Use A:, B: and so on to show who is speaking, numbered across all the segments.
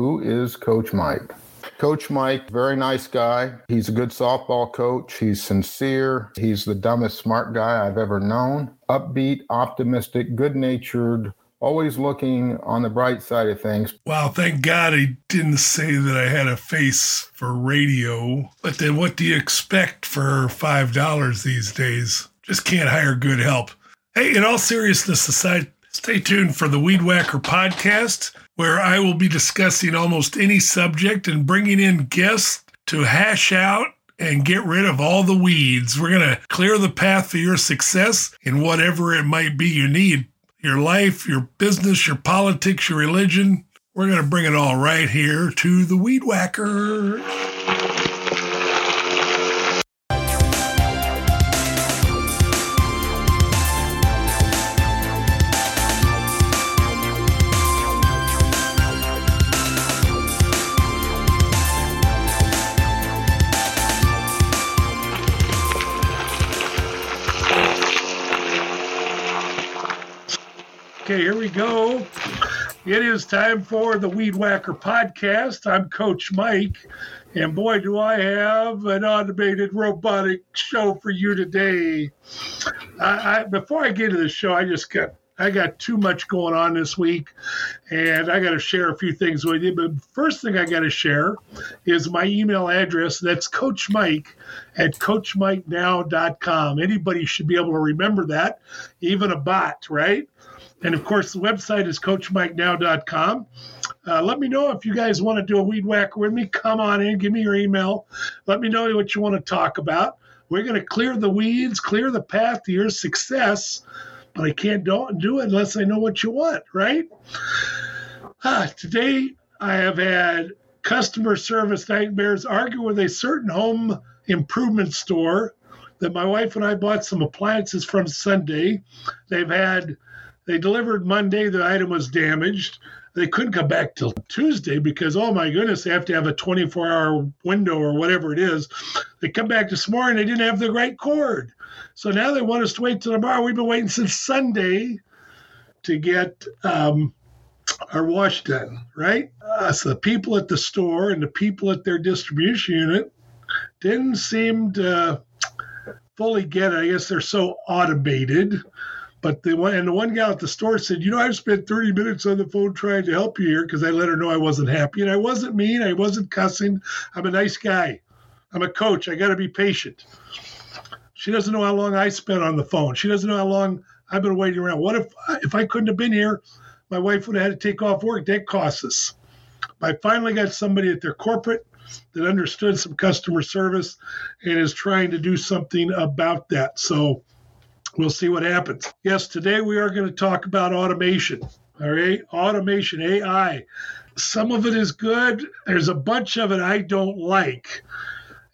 A: who is Coach Mike? Coach Mike, very nice guy. He's a good softball coach. He's sincere. He's the dumbest smart guy I've ever known. Upbeat, optimistic, good natured, always looking on the bright side of things.
B: Wow, thank God he didn't say that I had a face for radio. But then what do you expect for $5 these days? Just can't hire good help. Hey, in all seriousness aside, stay tuned for the Weed Whacker podcast where I will be discussing almost any subject and bringing in guests to hash out and get rid of all the weeds. We're going to clear the path for your success in whatever it might be you need your life, your business, your politics, your religion. We're going to bring it all right here to the Weed Whacker. Go. It is time for the Weed Whacker podcast. I'm Coach Mike, and boy, do I have an automated robotic show for you today. I, I, before I get to the show, I just got I got too much going on this week, and I got to share a few things with you. But first thing I got to share is my email address. That's Coach Mike at CoachMikeNow.com. Anybody should be able to remember that, even a bot, right? And of course, the website is CoachMikeNow.com. Uh, let me know if you guys want to do a weed whacker with me. Come on in, give me your email. Let me know what you want to talk about. We're going to clear the weeds, clear the path to your success, but I can't do, do it unless I know what you want, right? Ah, today, I have had customer service nightmares argue with a certain home improvement store that my wife and I bought some appliances from Sunday. They've had they delivered Monday, the item was damaged. They couldn't come back till Tuesday because, oh my goodness, they have to have a 24 hour window or whatever it is. They come back this morning, they didn't have the right cord. So now they want us to wait till tomorrow. We've been waiting since Sunday to get um, our wash done, right? Uh, so the people at the store and the people at their distribution unit didn't seem to fully get it. I guess they're so automated but the one and the one gal at the store said, "You know, I've spent 30 minutes on the phone trying to help you here because I let her know I wasn't happy, and I wasn't mean, I wasn't cussing. I'm a nice guy. I'm a coach. I got to be patient." She doesn't know how long I spent on the phone. She doesn't know how long I've been waiting around. What if if I couldn't have been here, my wife would have had to take off work. That costs us. I finally got somebody at their corporate that understood some customer service and is trying to do something about that. So we'll see what happens. Yes, today we are going to talk about automation. All right, automation, AI. Some of it is good. There's a bunch of it I don't like.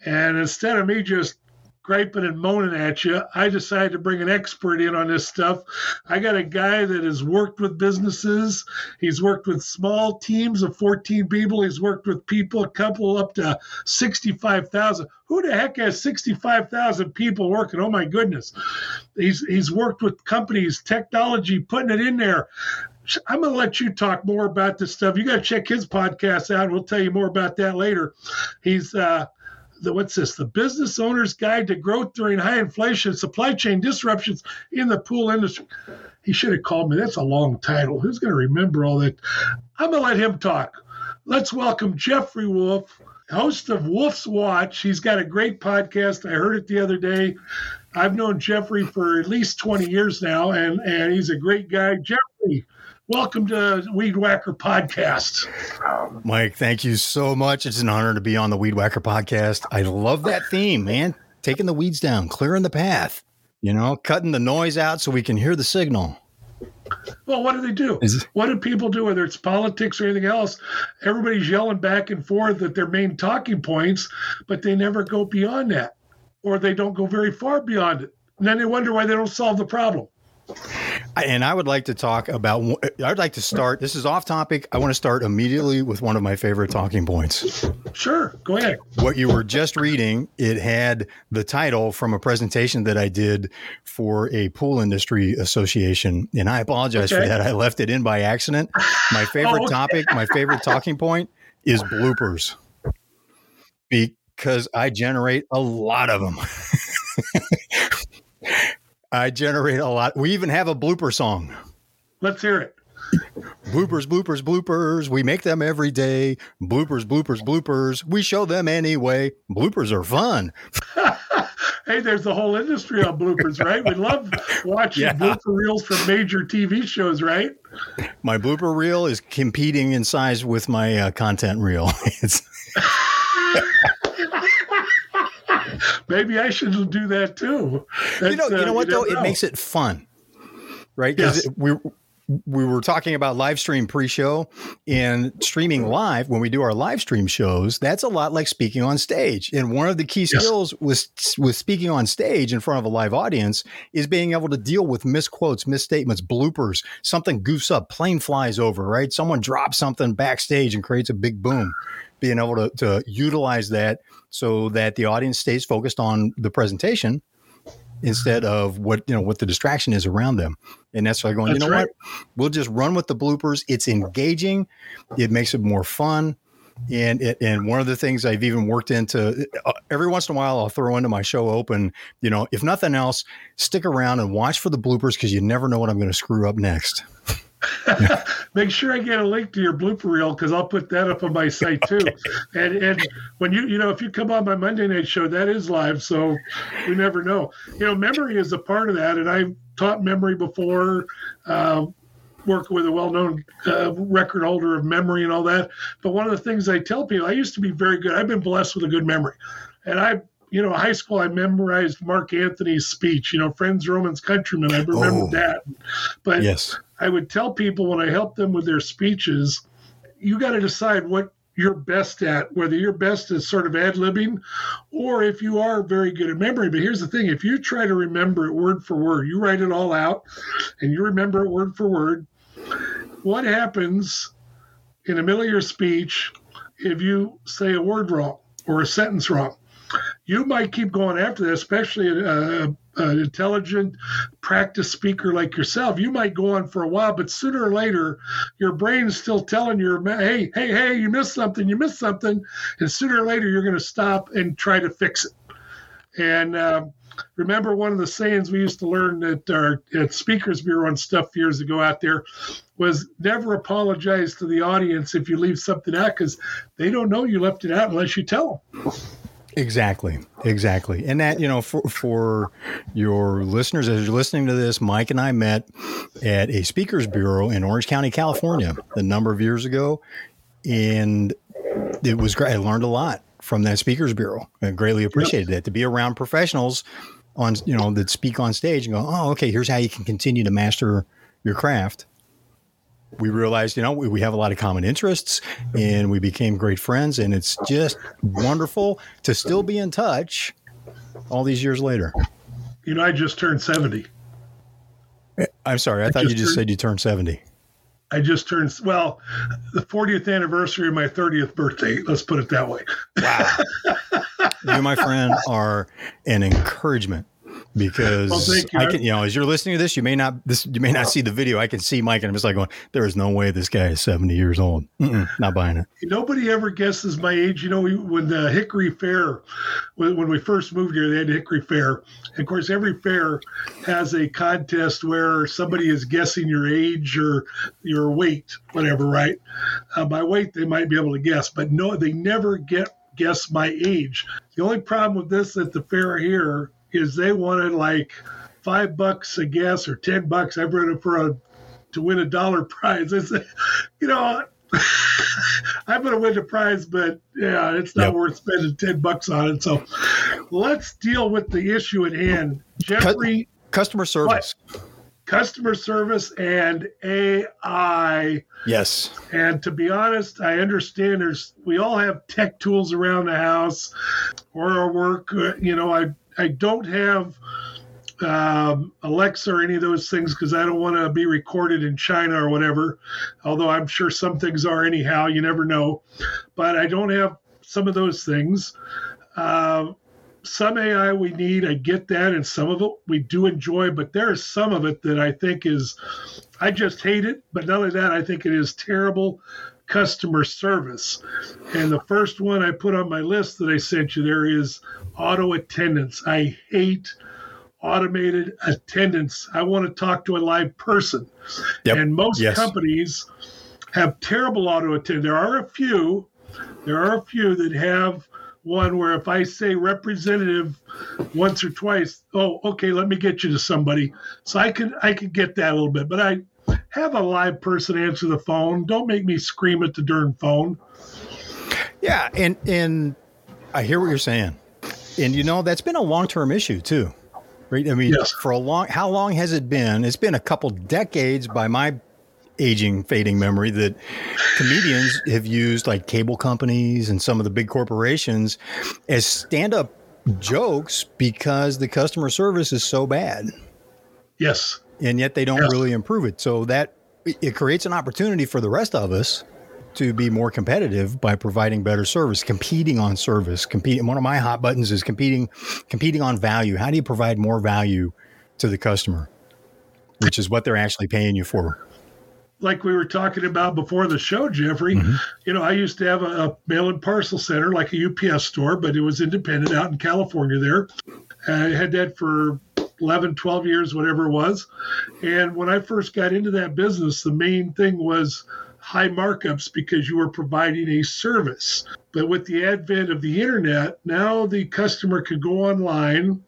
B: And instead of me just griping and moaning at you. I decided to bring an expert in on this stuff. I got a guy that has worked with businesses. He's worked with small teams of 14 people. He's worked with people, a couple up to 65,000. Who the heck has 65,000 people working? Oh my goodness. He's he's worked with companies, technology, putting it in there. I'm going to let you talk more about this stuff. You got to check his podcast out. We'll tell you more about that later. He's uh, the what's this? The Business Owner's Guide to Growth During High Inflation, Supply Chain Disruptions in the Pool Industry. He should have called me. That's a long title. Who's going to remember all that? I'm going to let him talk. Let's welcome Jeffrey Wolfe, host of Wolfe's Watch. He's got a great podcast. I heard it the other day. I've known Jeffrey for at least 20 years now, and, and he's a great guy. Jeffrey, Welcome to Weed Whacker Podcast.
C: Mike, thank you so much. It's an honor to be on the Weed Whacker Podcast. I love that theme, man. Taking the weeds down, clearing the path, you know, cutting the noise out so we can hear the signal.
B: Well, what do they do? what do people do, whether it's politics or anything else? Everybody's yelling back and forth at their main talking points, but they never go beyond that, or they don't go very far beyond it. And then they wonder why they don't solve the problem.
C: And I would like to talk about, I'd like to start, this is off topic. I want to start immediately with one of my favorite talking points.
B: Sure, go ahead.
C: What you were just reading, it had the title from a presentation that I did for a pool industry association. And I apologize okay. for that. I left it in by accident. My favorite oh, topic, my favorite talking point is bloopers because I generate a lot of them. I generate a lot. We even have a blooper song.
B: Let's hear it.
C: Bloopers, bloopers, bloopers. We make them every day. Bloopers, bloopers, bloopers. We show them anyway. Bloopers are fun.
B: hey, there's the whole industry on bloopers, right? We love watching yeah. blooper reels from major TV shows, right?
C: My blooper reel is competing in size with my uh, content reel. It's
B: Maybe I should do that too.
C: That's, you know, you know uh, what you though? Know. It makes it fun, right? Because yes. we we were talking about live stream pre-show and streaming live. When we do our live stream shows that's a lot like speaking on stage. And one of the key skills with with speaking on stage in front of a live audience is being able to deal with misquotes misstatements bloopers. Something goofs up plane flies over right? Someone drops something backstage and creates a big boom. Being able to, to utilize that so that the audience stays focused on the presentation instead of what you know what the distraction is around them and that's why going that's you know right. what? We'll just run with the bloopers. It's engaging. It makes it more fun. And it, and one of the things I've even worked into uh, every once in a while I'll throw into my show open you know if nothing else stick around and watch for the bloopers because you never know what I'm going to screw up next
B: Make sure I get a link to your blooper reel because I'll put that up on my site too. Okay. And and when you you know if you come on my Monday night show, that is live, so we never know. You know, memory is a part of that, and I've taught memory before. Uh, working with a well-known uh, record holder of memory and all that. But one of the things I tell people, I used to be very good. I've been blessed with a good memory, and I you know, high school, I memorized Mark Antony's speech, you know, friends, Romans, countrymen. I remember oh, that. But yes. I would tell people when I help them with their speeches, you got to decide what you're best at, whether you're best at sort of ad libbing or if you are very good at memory. But here's the thing if you try to remember it word for word, you write it all out and you remember it word for word, what happens in the middle of your speech if you say a word wrong or a sentence wrong? You might keep going after that, especially a, an intelligent, practice speaker like yourself. You might go on for a while, but sooner or later, your brain's still telling you, "Hey, hey, hey, you missed something. You missed something," and sooner or later, you're going to stop and try to fix it. And um, remember, one of the sayings we used to learn at our at Speakers Bureau and stuff years ago out there was never apologize to the audience if you leave something out because they don't know you left it out unless you tell them.
C: Exactly, exactly, and that you know for for your listeners as you're listening to this, Mike and I met at a speakers bureau in Orange County, California, a number of years ago, and it was great. I learned a lot from that speakers bureau. I greatly appreciated that to be around professionals on you know that speak on stage and go, oh, okay, here's how you can continue to master your craft we realized, you know, we, we have a lot of common interests and we became great friends. And it's just wonderful to still be in touch all these years later.
B: You know, I just turned 70.
C: Eh, I'm sorry. I, I thought just you just turned, said you turned 70.
B: I just turned, well, the 40th anniversary of my 30th birthday. Let's put it that way. Wow.
C: you, my friend, are an encouragement because well, I can, you know, as you're listening to this, you may not this you may not see the video. I can see Mike, and I'm just like going, "There is no way this guy is 70 years old. Mm-mm, not buying it."
B: Nobody ever guesses my age. You know, when the Hickory Fair, when, when we first moved here, they had Hickory Fair. And of course, every fair has a contest where somebody is guessing your age or your weight, whatever. Right? Uh, by weight, they might be able to guess, but no, they never get guess my age. The only problem with this at the fair here is they wanted like five bucks a guess or ten bucks. I've read it for a to win a dollar prize. I said, you know, I'm going to win the prize, but yeah, it's not yep. worth spending ten bucks on it. So let's deal with the issue at hand. Jeffrey,
C: customer service. What?
B: Customer service and AI.
C: Yes.
B: And to be honest, I understand there's we all have tech tools around the house or our work. Uh, you know, I I don't have um, Alexa or any of those things because I don't want to be recorded in China or whatever. Although I'm sure some things are anyhow, you never know. But I don't have some of those things. Uh, some AI we need, I get that, and some of it we do enjoy, but there is some of it that I think is, I just hate it. But not only that, I think it is terrible customer service. And the first one I put on my list that I sent you there is auto attendants. I hate automated attendants. I want to talk to a live person. Yep. And most yes. companies have terrible auto attendants. There are a few, there are a few that have one where if I say representative once or twice, oh, okay, let me get you to somebody. So I could I could get that a little bit, but I have a live person answer the phone. Don't make me scream at the darn phone.
C: Yeah, and and I hear what you're saying, and you know that's been a long term issue too, right? I mean, yes. for a long, how long has it been? It's been a couple decades by my aging, fading memory that comedians have used like cable companies and some of the big corporations as stand up jokes because the customer service is so bad.
B: Yes.
C: And yet they don't yes. really improve it. So that it creates an opportunity for the rest of us to be more competitive by providing better service, competing on service, competing. One of my hot buttons is competing, competing on value. How do you provide more value to the customer, which is what they're actually paying you for?
B: like we were talking about before the show, Jeffrey, mm-hmm. you know, I used to have a, a mail and parcel center like a UPS store, but it was independent out in California there. I had that for 11, 12 years, whatever it was. And when I first got into that business, the main thing was high markups because you were providing a service. But with the advent of the internet, now the customer could go online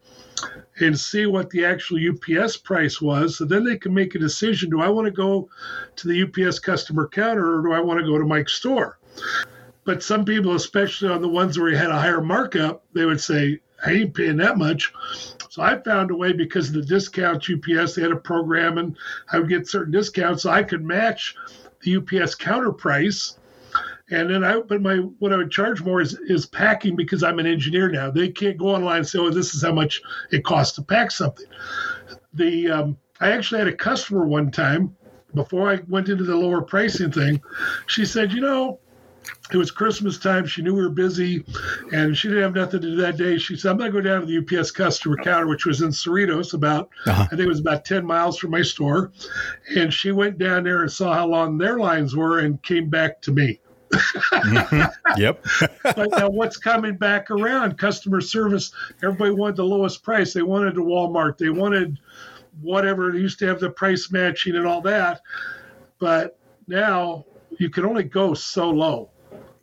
B: and see what the actual UPS price was. So then they can make a decision do I want to go to the UPS customer counter or do I want to go to Mike's store? But some people, especially on the ones where you had a higher markup, they would say, I ain't paying that much. So I found a way because of the discounts UPS, they had a program and I would get certain discounts so I could match the UPS counter price and then I, but my what I would charge more is is packing because I'm an engineer now. They can't go online and say, "Oh, this is how much it costs to pack something." The um, I actually had a customer one time before I went into the lower pricing thing. She said, "You know, it was Christmas time. She knew we were busy, and she didn't have nothing to do that day. She said, "I'm going to go down to the UPS customer counter, which was in Cerritos, about uh-huh. I think it was about 10 miles from my store." And she went down there and saw how long their lines were, and came back to me
C: mm-hmm. Yep.
B: but now what's coming back around? Customer service. Everybody wanted the lowest price. They wanted the Walmart. They wanted whatever. They used to have the price matching and all that. But now you can only go so low.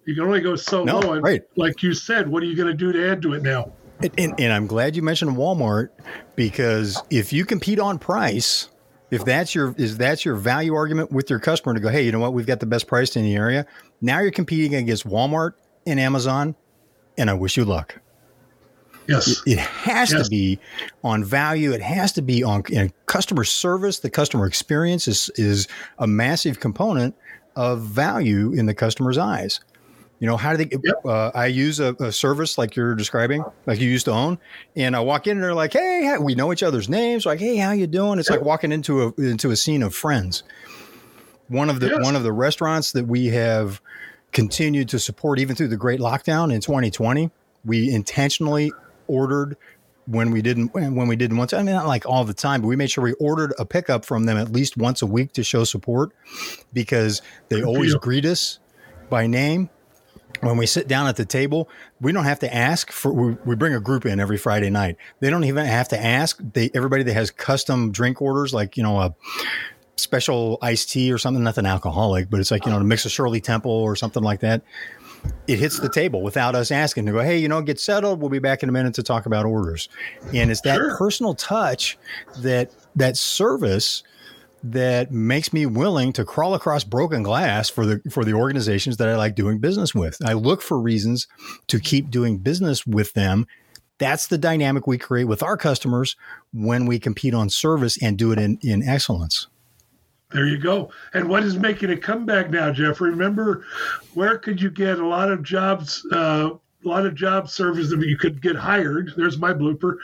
B: You can only go so no, low. And right. like you said, what are you going to do to add to it now?
C: And, and, and I'm glad you mentioned Walmart because if you compete on price, if that's your is that's your value argument with your customer to go, hey, you know what, we've got the best price in the area. Now you're competing against Walmart and Amazon, and I wish you luck.
B: Yes,
C: it, it has yes. to be on value. It has to be on you know, customer service. The customer experience is is a massive component of value in the customer's eyes. You know, how do they? Yep. Uh, I use a, a, service like you're describing, like you used to own, and I walk in and they're like, "Hey, we know each other's names." Like, "Hey, how you doing?" It's yep. like walking into a into a scene of friends. One of the yes. one of the restaurants that we have continued to support even through the great lockdown in 2020, we intentionally ordered when we didn't when we didn't want to. I mean, not like all the time, but we made sure we ordered a pickup from them at least once a week to show support because they always greet us by name when we sit down at the table, we don't have to ask for. We, we, bring a group in every Friday night. They don't even have to ask. They everybody that has custom drink orders, like you know a special iced tea or something, nothing alcoholic, but it's like you know to mix a Shirley Temple or something like that. It hits the table without us asking to go. Hey, you know, get settled. We'll be back in a minute to talk about orders. And it's that sure. personal touch that that service that makes me willing to crawl across broken glass for the for the organizations that I like doing business with. I look for reasons to keep doing business with them. That's the dynamic we create with our customers when we compete on service and do it in, in excellence.
B: There you go. And what is making a comeback now, Jeffrey? Remember, where could you get a lot of jobs uh, a lot of job services that you could get hired. There's my blooper.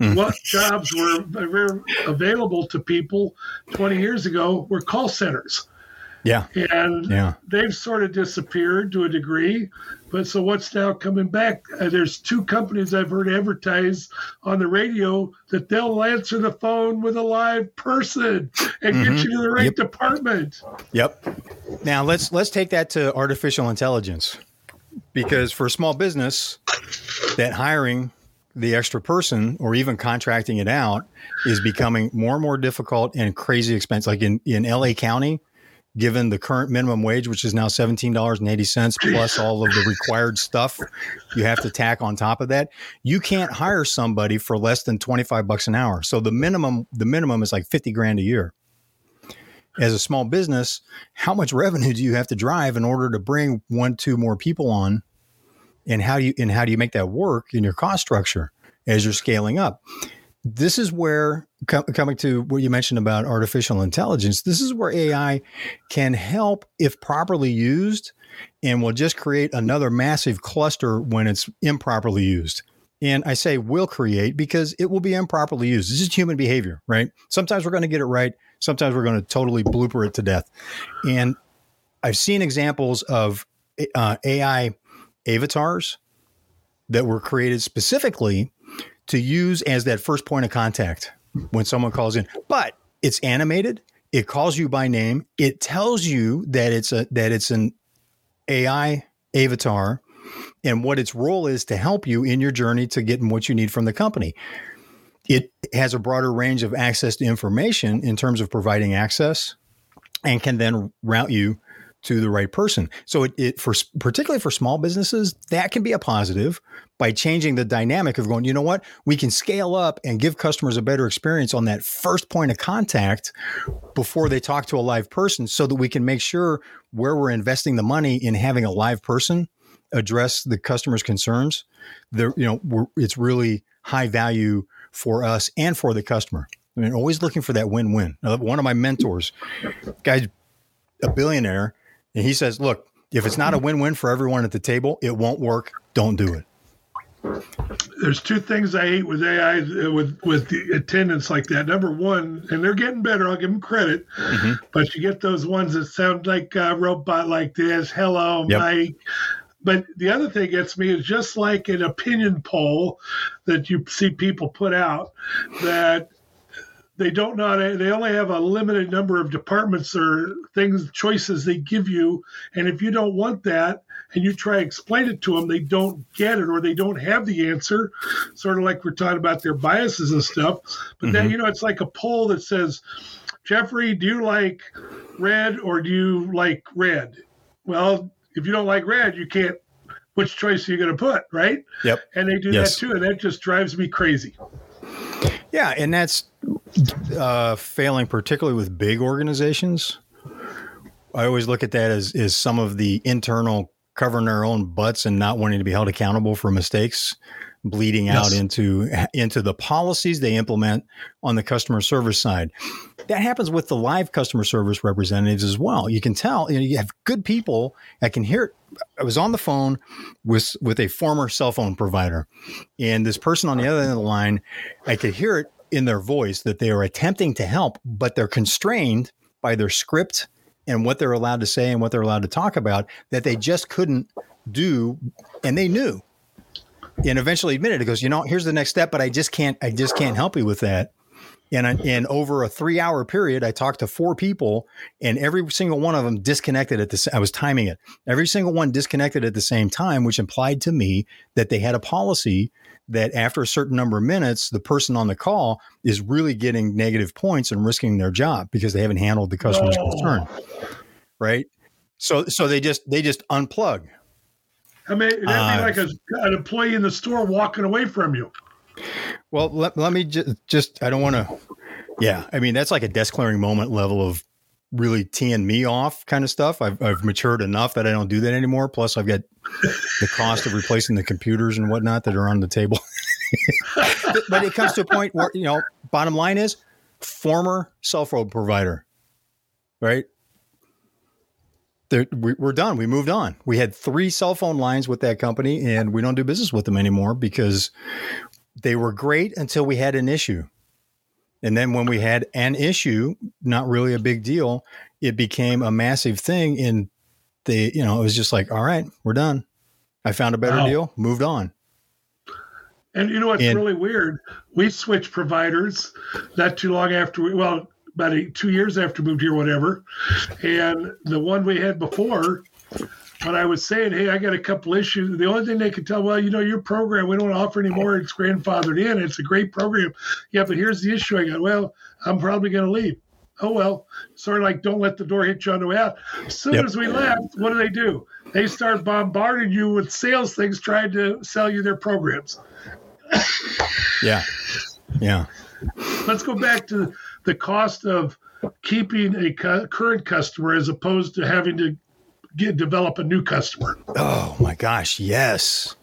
B: Mm. What jobs were available to people 20 years ago were call centers.
C: Yeah.
B: And
C: yeah.
B: they've sort of disappeared to a degree. But so what's now coming back? Uh, there's two companies I've heard advertise on the radio that they'll answer the phone with a live person and mm-hmm. get you to the right yep. department.
C: Yep. Now let's let's take that to artificial intelligence. Because for a small business, that hiring the extra person or even contracting it out is becoming more and more difficult and crazy expense. Like in, in LA County, given the current minimum wage, which is now $17.80 plus all of the required stuff you have to tack on top of that, you can't hire somebody for less than 25 bucks an hour. So the minimum, the minimum is like 50 grand a year. As a small business, how much revenue do you have to drive in order to bring one, two more people on? And how do you and how do you make that work in your cost structure as you're scaling up? this is where coming to what you mentioned about artificial intelligence this is where ai can help if properly used and will just create another massive cluster when it's improperly used and i say will create because it will be improperly used this is human behavior right sometimes we're going to get it right sometimes we're going to totally blooper it to death and i've seen examples of uh, ai avatars that were created specifically to use as that first point of contact when someone calls in. But it's animated. It calls you by name. It tells you that it's a that it's an AI avatar and what its role is to help you in your journey to getting what you need from the company. It has a broader range of access to information in terms of providing access and can then route you to the right person. So it, it, for particularly for small businesses, that can be a positive by changing the dynamic of going, you know what, we can scale up and give customers a better experience on that first point of contact before they talk to a live person so that we can make sure where we're investing the money in having a live person address the customer's concerns, there you know, it's really high value for us and for the customer. I mean, always looking for that win-win. Now, one of my mentors, guy's a billionaire, and he says, look, if it's not a win win for everyone at the table, it won't work. Don't do it.
B: There's two things I hate with AI with with the attendants like that. Number one, and they're getting better. I'll give them credit, mm-hmm. but you get those ones that sound like a robot like this. Hello, yep. Mike. But the other thing gets me is just like an opinion poll that you see people put out that they don't know they only have a limited number of departments or things choices they give you. And if you don't want that and you try to explain it to them they don't get it or they don't have the answer. Sort of like we're talking about their biases and stuff. But mm-hmm. then you know it's like a poll that says jeffrey do you like red or do you like red? Well if you don't like red you can't which choice are you going to put right
C: yep
B: and they do yes. that too and that just drives me crazy
C: yeah, and that's uh, failing particularly with big organizations. I always look at that as is some of the internal covering their own butts and not wanting to be held accountable for mistakes bleeding yes. out into into the policies they implement on the customer service side. That happens with the live customer service representatives as well. You can tell you, know, you have good people. I can hear it. I was on the phone with with a former cell phone provider, and this person on the other end of the line, I could hear it in their voice that they are attempting to help, but they're constrained by their script and what they're allowed to say and what they're allowed to talk about that they just couldn't do, and they knew and eventually admitted it. Goes you know here's the next step but i just can't i just can't help you with that. And in over a three hour period i talked to four people and every single one of them disconnected at the i was timing it. Every single one disconnected at the same time which implied to me that they had a policy that after a certain number of minutes the person on the call is really getting negative points and risking their job because they haven't handled the customer's concern. Right? So so they just they just unplug
B: I mean, that'd be uh, like a, an employee in the store walking away from you.
C: Well, let, let me just, just, I don't want to, yeah. I mean, that's like a desk clearing moment level of really teeing me off kind of stuff. I've, I've matured enough that I don't do that anymore. Plus, I've got the cost of replacing the computers and whatnot that are on the table. but it comes to a point where, you know, bottom line is former cell phone provider, right? We, are done. We moved on. We had three cell phone lines with that company, and we don't do business with them anymore because they were great until we had an issue. And then when we had an issue, not really a big deal, it became a massive thing. And they, you know, it was just like, all right, we're done. I found a better wow. deal, moved on.
B: And you know what's and, really weird? We switched providers not too long after we, well, about eight, two years after moved here, whatever. And the one we had before, when I was saying, hey, I got a couple issues, the only thing they could tell, well, you know, your program, we don't offer anymore. It's grandfathered in. It's a great program. Yeah, but here's the issue. I got, well, I'm probably going to leave. Oh, well, sort of like don't let the door hit you on the way out. As soon yep. as we left, what do they do? They start bombarding you with sales things, trying to sell you their programs.
C: yeah. Yeah.
B: Let's go back to the cost of keeping a cu- current customer as opposed to having to get develop a new customer.
C: Oh my gosh, yes.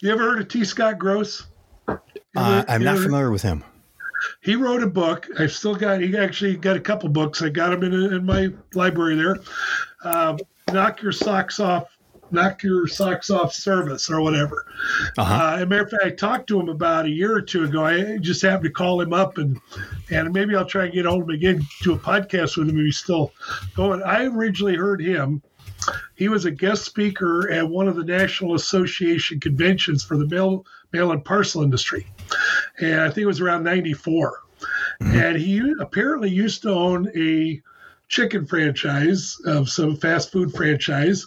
B: You ever heard of T. Scott Gross?
C: Uh, I'm not familiar with him.
B: He wrote a book. I've still got. He actually got a couple books. I got them in, in my library there. Um, Knock your socks off knock your socks off service or whatever. Uh-huh. Uh, as a matter of fact, I talked to him about a year or two ago. I just happened to call him up and and maybe I'll try and get hold of him again, do a podcast with him if he's still going. I originally heard him. He was a guest speaker at one of the National Association conventions for the mail mail and parcel industry, and I think it was around '94. Mm-hmm. And he apparently used to own a chicken franchise of some fast food franchise,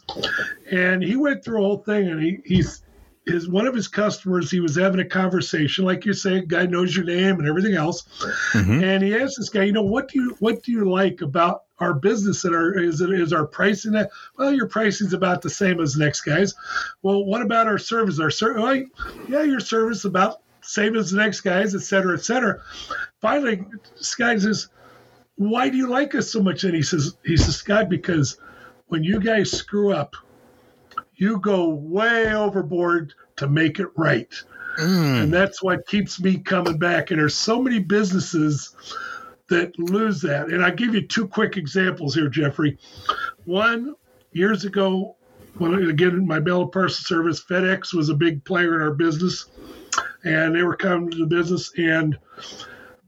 B: and he went through a whole thing. And he he's his one of his customers. He was having a conversation, like you say, guy knows your name and everything else. Mm-hmm. And he asked this guy, you know, what do you what do you like about our business and our is it is our pricing that well your pricing's about the same as the next guy's well what about our service our service well, yeah your service about same as the next guy's et cetera et cetera finally this guy says why do you like us so much? And he says, he says, Scott, because when you guys screw up, you go way overboard to make it right. Mm. And that's what keeps me coming back. And there's so many businesses that lose that. And I give you two quick examples here, Jeffrey. One, years ago, when again my mail parcel service, FedEx was a big player in our business, and they were coming to the business, and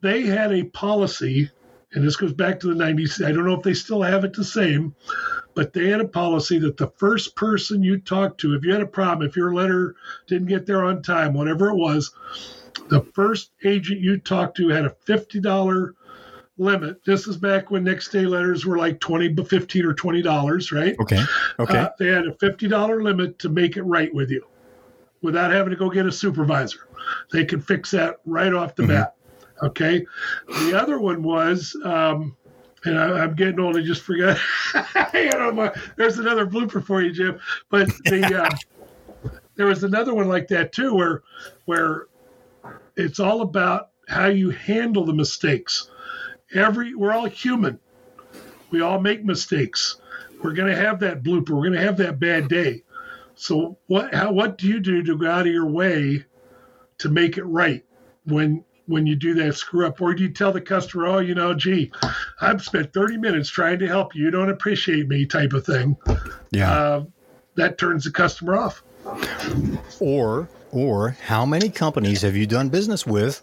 B: they had a policy and this goes back to the 90s. I don't know if they still have it the same, but they had a policy that the first person you talked to, if you had a problem, if your letter didn't get there on time, whatever it was, the first agent you talked to had a $50 limit. This is back when next day letters were like 20, 15 or $20, right?
C: Okay. Okay. Uh,
B: they had a $50 limit to make it right with you without having to go get a supervisor. They could fix that right off the mm-hmm. bat. Okay. The other one was, um, and I, am getting old. I just forgot. you know, my, there's another blooper for you, Jim. But the uh, there was another one like that too, where where it's all about how you handle the mistakes. Every we're all human. We all make mistakes. We're going to have that blooper. We're going to have that bad day. So what how what do you do to go out of your way to make it right when when you do that screw up? Or do you tell the customer, oh, you know, gee, I've spent 30 minutes trying to help you. You don't appreciate me, type of thing.
C: Yeah. Uh,
B: that turns the customer off.
C: Or, or how many companies have you done business with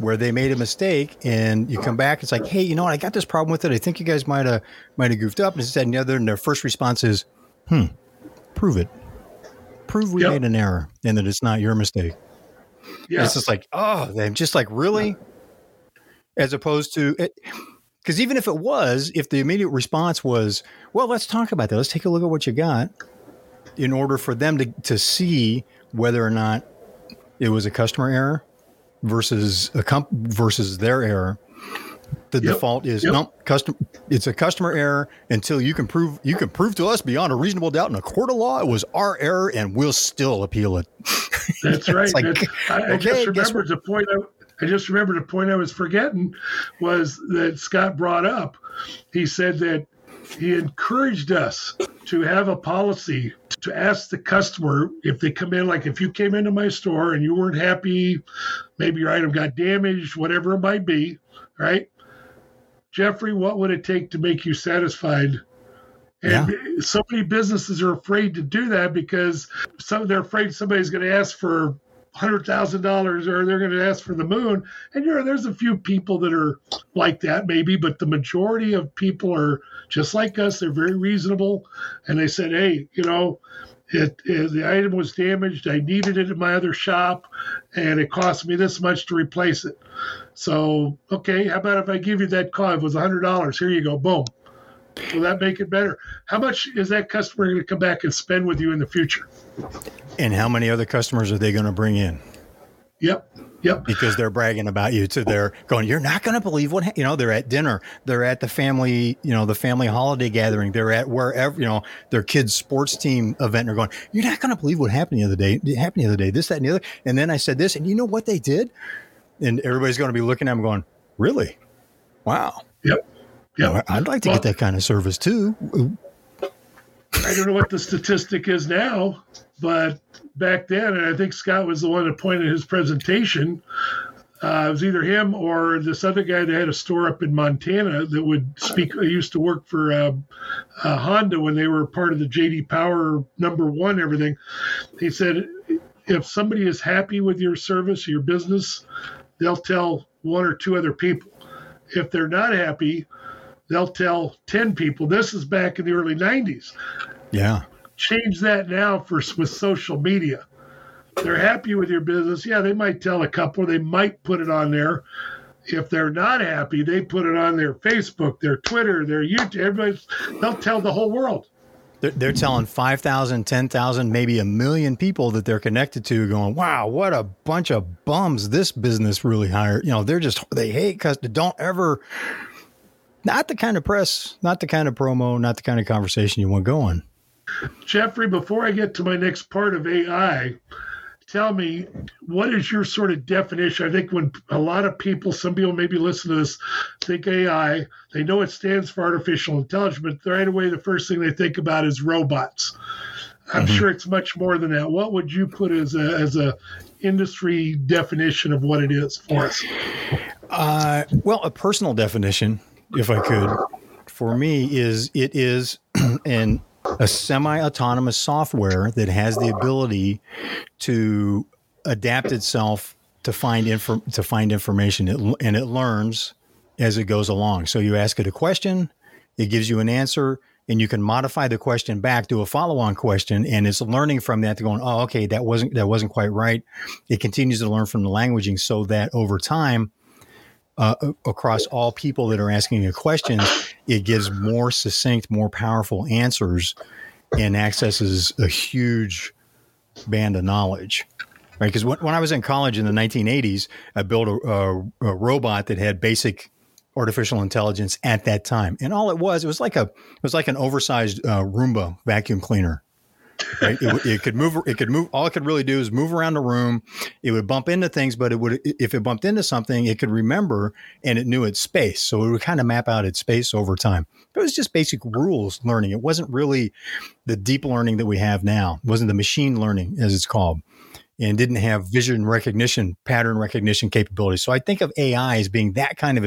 C: where they made a mistake and you come back, it's like, hey, you know what? I got this problem with it. I think you guys might have might have goofed up. And said, and the other, and their first response is, hmm, prove it. Prove we yep. made an error and that it's not your mistake. Yeah. It's just like, oh, they're just like, really? As opposed to, because even if it was, if the immediate response was, well, let's talk about that. Let's take a look at what you got in order for them to, to see whether or not it was a customer error versus a comp versus their error the yep. default is yep. no custom it's a customer error until you can prove you can prove to us beyond a reasonable doubt in a court of law it was our error and we'll still appeal it
B: that's right like, that's, I, okay, I, just remembered the point I, I just remembered the point i was forgetting was that scott brought up he said that he encouraged us to have a policy to ask the customer if they come in like if you came into my store and you weren't happy maybe your item got damaged whatever it might be right Jeffrey, what would it take to make you satisfied? And yeah. so many businesses are afraid to do that because some they're afraid somebody's going to ask for hundred thousand dollars or they're going to ask for the moon. And you know, there's a few people that are like that maybe, but the majority of people are just like us. They're very reasonable, and they said, hey, you know. It, it, the item was damaged. I needed it in my other shop, and it cost me this much to replace it. So, okay, how about if I give you that car? It was a hundred dollars. Here you go. Boom. Will that make it better? How much is that customer going to come back and spend with you in the future?
C: And how many other customers are they going to bring in?
B: Yep. Yep.
C: Because they're bragging about you to their going, you're not going to believe what, you know, they're at dinner, they're at the family, you know, the family holiday gathering, they're at wherever, you know, their kids' sports team event. And they're going, you're not going to believe what happened the other day. It happened the other day, this, that, and the other. And then I said this, and you know what they did? And everybody's going to be looking at them going, really? Wow.
B: Yep.
C: Yeah, I'd like to well, get that kind of service too.
B: I don't know what the statistic is now, but back then, and I think Scott was the one that pointed his presentation. Uh, it was either him or this other guy that had a store up in Montana that would speak. I used to work for uh, uh, Honda when they were part of the JD Power number one, everything. He said, if somebody is happy with your service, your business, they'll tell one or two other people. If they're not happy, they'll tell 10 people. This is back in the early 90s.
C: Yeah.
B: Change that now for with social media. They're happy with your business. Yeah, they might tell a couple, they might put it on there. If they're not happy, they put it on their Facebook, their Twitter, their YouTube. Everybody, they'll tell the whole world.
C: They're, they're telling 5,000, 10,000, maybe a million people that they're connected to going, wow, what a bunch of bums this business really hired. You know, they're just, they hate because don't ever not the kind of press, not the kind of promo, not the kind of conversation you want going.
B: Jeffrey, before I get to my next part of AI, tell me what is your sort of definition? I think when a lot of people, some people maybe listen to this, think AI, they know it stands for artificial intelligence, but right away the first thing they think about is robots. I'm mm-hmm. sure it's much more than that. What would you put as a as a industry definition of what it is for us?
C: Uh, well, a personal definition if I could, for me is it is an a semi-autonomous software that has the ability to adapt itself to find to find information it, and it learns as it goes along. So you ask it a question, it gives you an answer, and you can modify the question back to a follow-on question, and it's learning from that to going, oh, okay, that wasn't that wasn't quite right. It continues to learn from the languaging so that over time uh, across all people that are asking a question, it gives more succinct, more powerful answers and accesses a huge band of knowledge. Right? Because when, when I was in college in the 1980s, I built a, a, a robot that had basic artificial intelligence at that time, and all it was, it was like a, it was like an oversized uh, Roomba vacuum cleaner Right? It, it, could move. It could move. All it could really do is move around the room. It would bump into things, but it would, if it bumped into something, it could remember and it knew its space. So it would kind of map out its space over time. It was just basic rules learning. It wasn't really the deep learning that we have now. It wasn't the machine learning as it's called, and didn't have vision recognition, pattern recognition capabilities. So I think of AI as being that kind of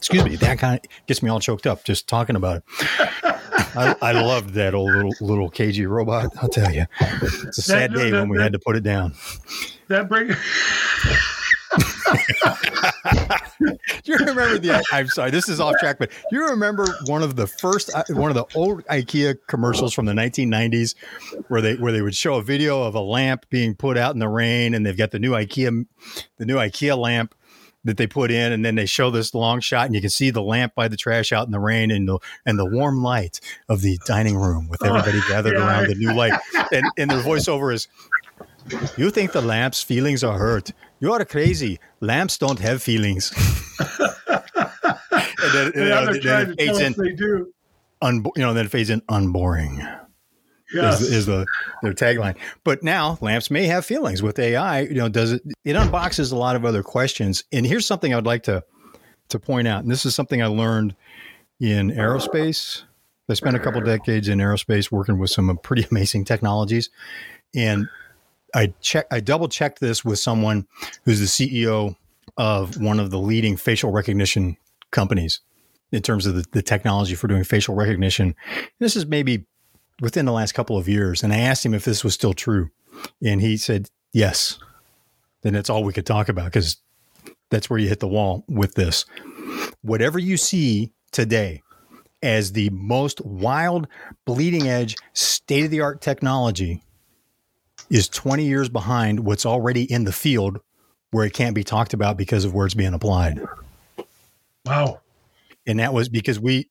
C: excuse me, that kind of gets me all choked up just talking about it. I, I loved that old little little cagey robot. I'll tell you, it's a sad that, day that, when we that, had to put it down.
B: That bring.
C: do you remember the? I'm sorry, this is off track, but you remember one of the first, uh, one of the old IKEA commercials from the 1990s, where they where they would show a video of a lamp being put out in the rain, and they've got the new IKEA, the new IKEA lamp, that they put in, and then they show this long shot, and you can see the lamp by the trash out in the rain, and the and the warm light of the dining room with everybody oh, gathered yeah. around the new light, and and their voiceover is, "You think the lamp's feelings are hurt? You are crazy. Lamps don't have feelings." and then, you know, then it fades in. They do. Un, you know, then it fades in unboring yes. is, is the their tagline. But now lamps may have feelings with AI. You know, does it? It unboxes a lot of other questions. And here's something I'd like to to point out. And this is something I learned in aerospace. I spent a couple decades in aerospace working with some pretty amazing technologies, and I check I double checked this with someone who's the CEO of one of the leading facial recognition companies in terms of the, the technology for doing facial recognition. This is maybe within the last couple of years. And I asked him if this was still true. And he said, yes. then that's all we could talk about because that's where you hit the wall with this. Whatever you see today as the most wild, bleeding edge, state of the art technology is 20 years behind what's already in the field where it can't be talked about because of where it's being applied.
B: Wow.
C: And that was because we,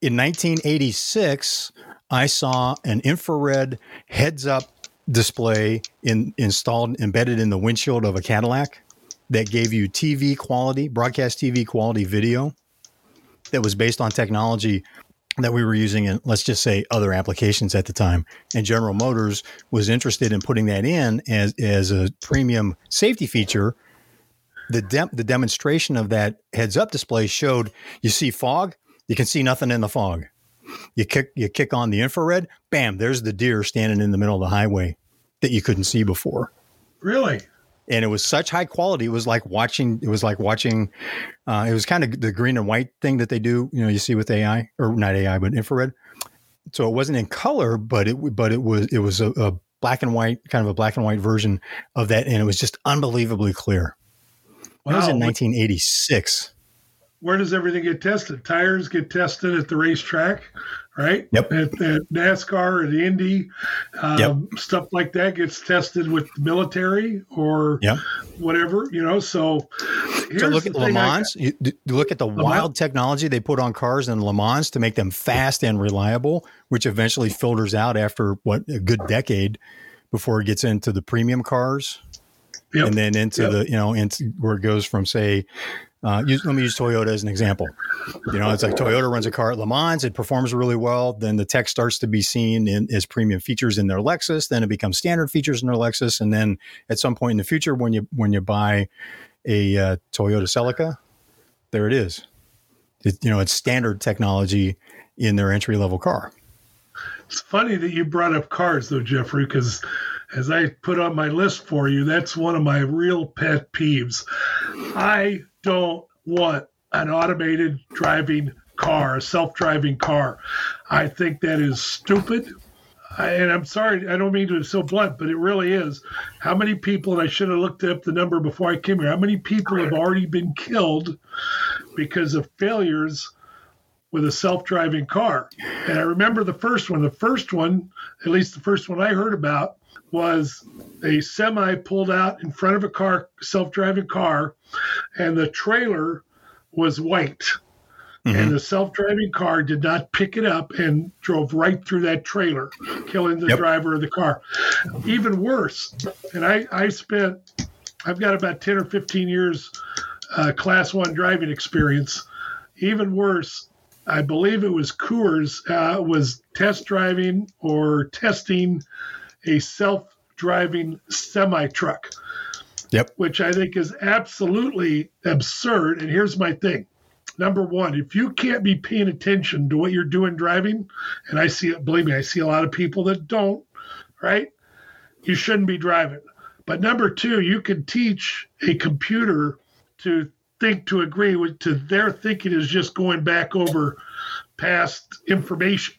C: in 1986, I saw an infrared heads up display in, installed, embedded in the windshield of a Cadillac that gave you TV quality, broadcast TV quality video that was based on technology that we were using in, let's just say, other applications at the time. And General Motors was interested in putting that in as, as a premium safety feature. The, de- the demonstration of that heads up display showed you see fog, you can see nothing in the fog. You kick you kick on the infrared, bam, there's the deer standing in the middle of the highway that you couldn't see before.
B: Really?
C: and it was such high quality. It was like watching. It was like watching. Uh, it was kind of the green and white thing that they do. You know, you see with AI or not AI, but infrared. So it wasn't in color, but it but it was it was a, a black and white kind of a black and white version of that, and it was just unbelievably clear. Wow. That was in 1986.
B: Where does everything get tested? Tires get tested at the racetrack right?
C: Yep.
B: At, at NASCAR or the Indy, um, yep. stuff like that gets tested with the military or
C: yep.
B: whatever, you know. So,
C: so look at Le Mans. you, look at the Le wild Mans. technology they put on cars in Le Mans to make them fast and reliable, which eventually filters out after what a good decade before it gets into the premium cars. Yep. And then into yep. the, you know, into where it goes from say uh, use, let me use Toyota as an example. You know, it's like Toyota runs a car at Le Mans, it performs really well. Then the tech starts to be seen in, as premium features in their Lexus. Then it becomes standard features in their Lexus, and then at some point in the future, when you when you buy a uh, Toyota Celica, there it is. It, you know, it's standard technology in their entry level car.
B: It's funny that you brought up cars, though, Jeffrey, because as I put on my list for you, that's one of my real pet peeves. I don't want an automated driving car, a self driving car. I think that is stupid. I, and I'm sorry, I don't mean to be so blunt, but it really is. How many people, and I should have looked up the number before I came here, how many people have already been killed because of failures with a self driving car? And I remember the first one. The first one, at least the first one I heard about, was a semi pulled out in front of a car, self driving car, and the trailer was white. Mm-hmm. And the self driving car did not pick it up and drove right through that trailer, killing the yep. driver of the car. Even worse, and I, I spent, I've got about 10 or 15 years uh, class one driving experience. Even worse, I believe it was Coors uh, was test driving or testing a self driving semi truck.
C: Yep.
B: Which I think is absolutely absurd. And here's my thing. Number one, if you can't be paying attention to what you're doing driving, and I see it, believe me, I see a lot of people that don't, right? You shouldn't be driving. But number two, you can teach a computer to think to agree with to their thinking is just going back over past information.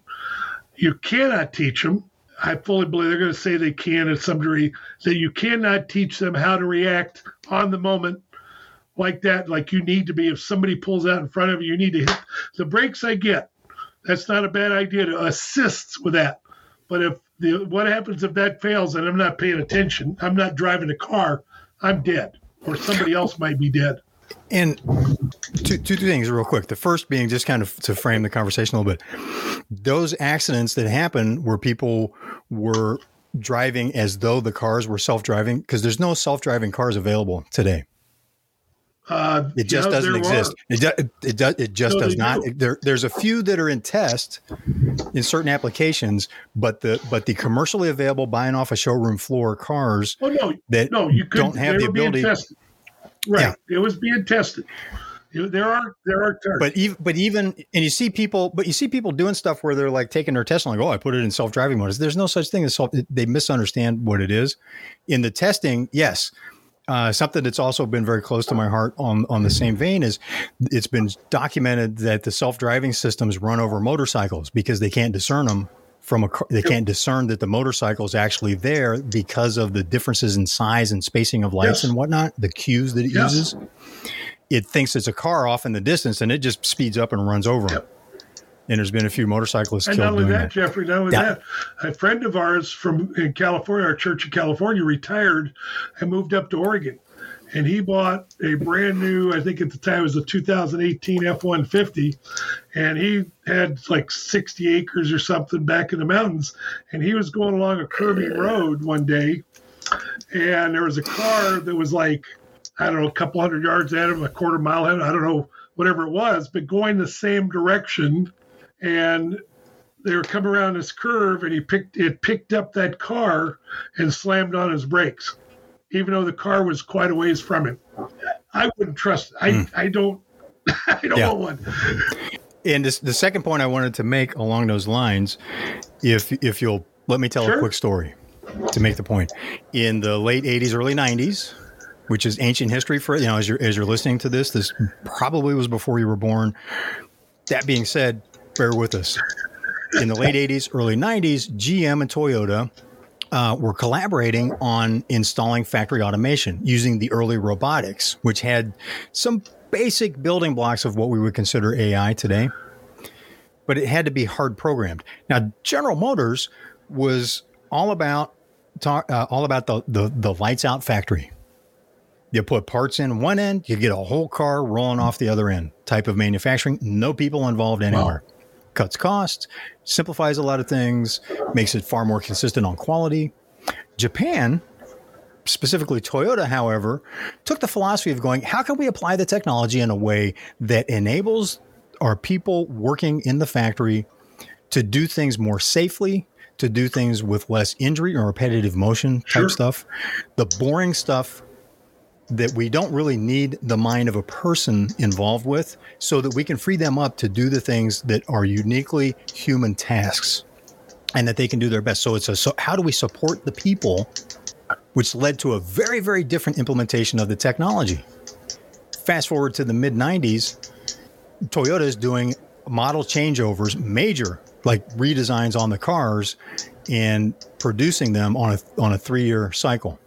B: You cannot teach them I fully believe they're going to say they can at some degree, that you cannot teach them how to react on the moment like that, like you need to be. If somebody pulls out in front of you, you need to hit the brakes. I get that's not a bad idea to assist with that. But if the what happens if that fails and I'm not paying attention, I'm not driving a car, I'm dead, or somebody else might be dead.
C: And two, two things real quick. The first being just kind of to frame the conversation a little bit. Those accidents that happen where people were driving as though the cars were self-driving, because there's no self-driving cars available today. Uh, it just doesn't exist. It, do, it, it, does, it just no, does not. Do. There, there's a few that are in test in certain applications, but the but the commercially available buying off a showroom floor cars
B: oh, no,
C: that
B: no, you
C: don't have the ability.
B: Right. Yeah. It was being tested. There are there are terms.
C: But even but even and you see people but you see people doing stuff where they're like taking their test and like oh I put it in self driving mode. There's no such thing as self. They misunderstand what it is. In the testing, yes, uh, something that's also been very close to my heart on on the same vein is it's been documented that the self driving systems run over motorcycles because they can't discern them from a car. They can't discern that the motorcycle is actually there because of the differences in size and spacing of lights yes. and whatnot, the cues that it yes. uses. It thinks it's a car off in the distance and it just speeds up and runs over yep. them. And there's been a few motorcyclists and killed.
B: not only that,
C: that,
B: Jeffrey, not only yeah. that, a friend of ours from in California, our church in California, retired and moved up to Oregon and he bought a brand new, I think at the time it was a 2018 F 150, and he had like 60 acres or something back in the mountains. And he was going along a curving road one day, and there was a car that was like, I don't know, a couple hundred yards at him, a quarter mile ahead, I don't know, whatever it was, but going the same direction. And they were coming around this curve, and he picked it picked up that car and slammed on his brakes even though the car was quite a ways from him. I wouldn't trust. I mm. I don't. I don't yeah. want one.
C: And this, the second point I wanted to make along those lines, if if you'll let me tell sure. a quick story to make the point. In the late '80s, early '90s, which is ancient history for you know as you're as you're listening to this, this probably was before you were born. That being said, bear with us. In the late '80s, early '90s, GM and Toyota uh, were collaborating on installing factory automation using the early robotics, which had some basic building blocks of what we would consider AI today, but it had to be hard programmed. Now, General Motors was all about talk, uh, all about the, the the lights out factory. You put parts in one end, you get a whole car rolling off the other end. Type of manufacturing, no people involved anywhere. Wow cuts costs, simplifies a lot of things, makes it far more consistent on quality. Japan, specifically Toyota, however, took the philosophy of going, how can we apply the technology in a way that enables our people working in the factory to do things more safely, to do things with less injury or repetitive motion type sure. stuff. The boring stuff that we don't really need the mind of a person involved with so that we can free them up to do the things that are uniquely human tasks and that they can do their best. So it's a so how do we support the people which led to a very very different implementation of the technology. Fast forward to the mid 90s, Toyota is doing model changeovers, major like redesigns on the cars and producing them on a on a 3-year cycle.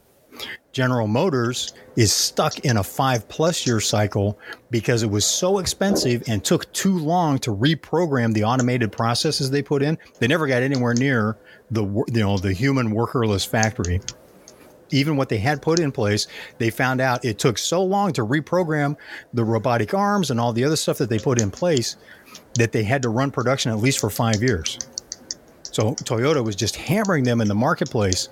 C: General Motors is stuck in a five plus year cycle because it was so expensive and took too long to reprogram the automated processes they put in. They never got anywhere near the you know the human workerless factory. Even what they had put in place, they found out it took so long to reprogram the robotic arms and all the other stuff that they put in place that they had to run production at least for five years. So Toyota was just hammering them in the marketplace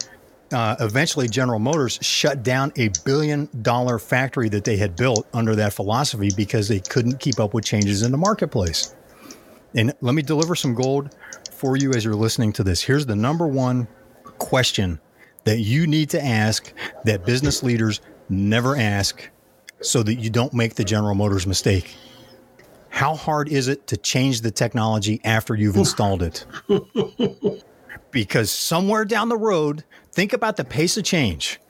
C: uh, eventually General Motors shut down a billion dollar factory that they had built under that philosophy because they couldn't keep up with changes in the marketplace. And let me deliver some gold for you as you're listening to this. Here's the number one question that you need to ask that business leaders never ask so that you don't make the General Motors mistake. How hard is it to change the technology after you've installed it? because somewhere down the road, think about the pace of change.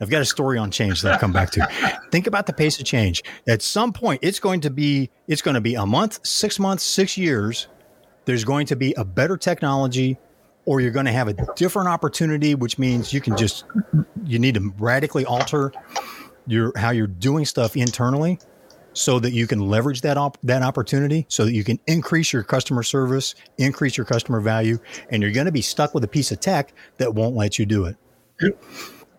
C: I've got a story on change that I'll come back to. think about the pace of change. At some point, it's going to be it's going to be a month, six months, six years. There's going to be a better technology, or you're going to have a different opportunity, which means you can just you need to radically alter your how you're doing stuff internally so that you can leverage that op- that opportunity so that you can increase your customer service, increase your customer value, and you're going to be stuck with a piece of tech that won't let you do it.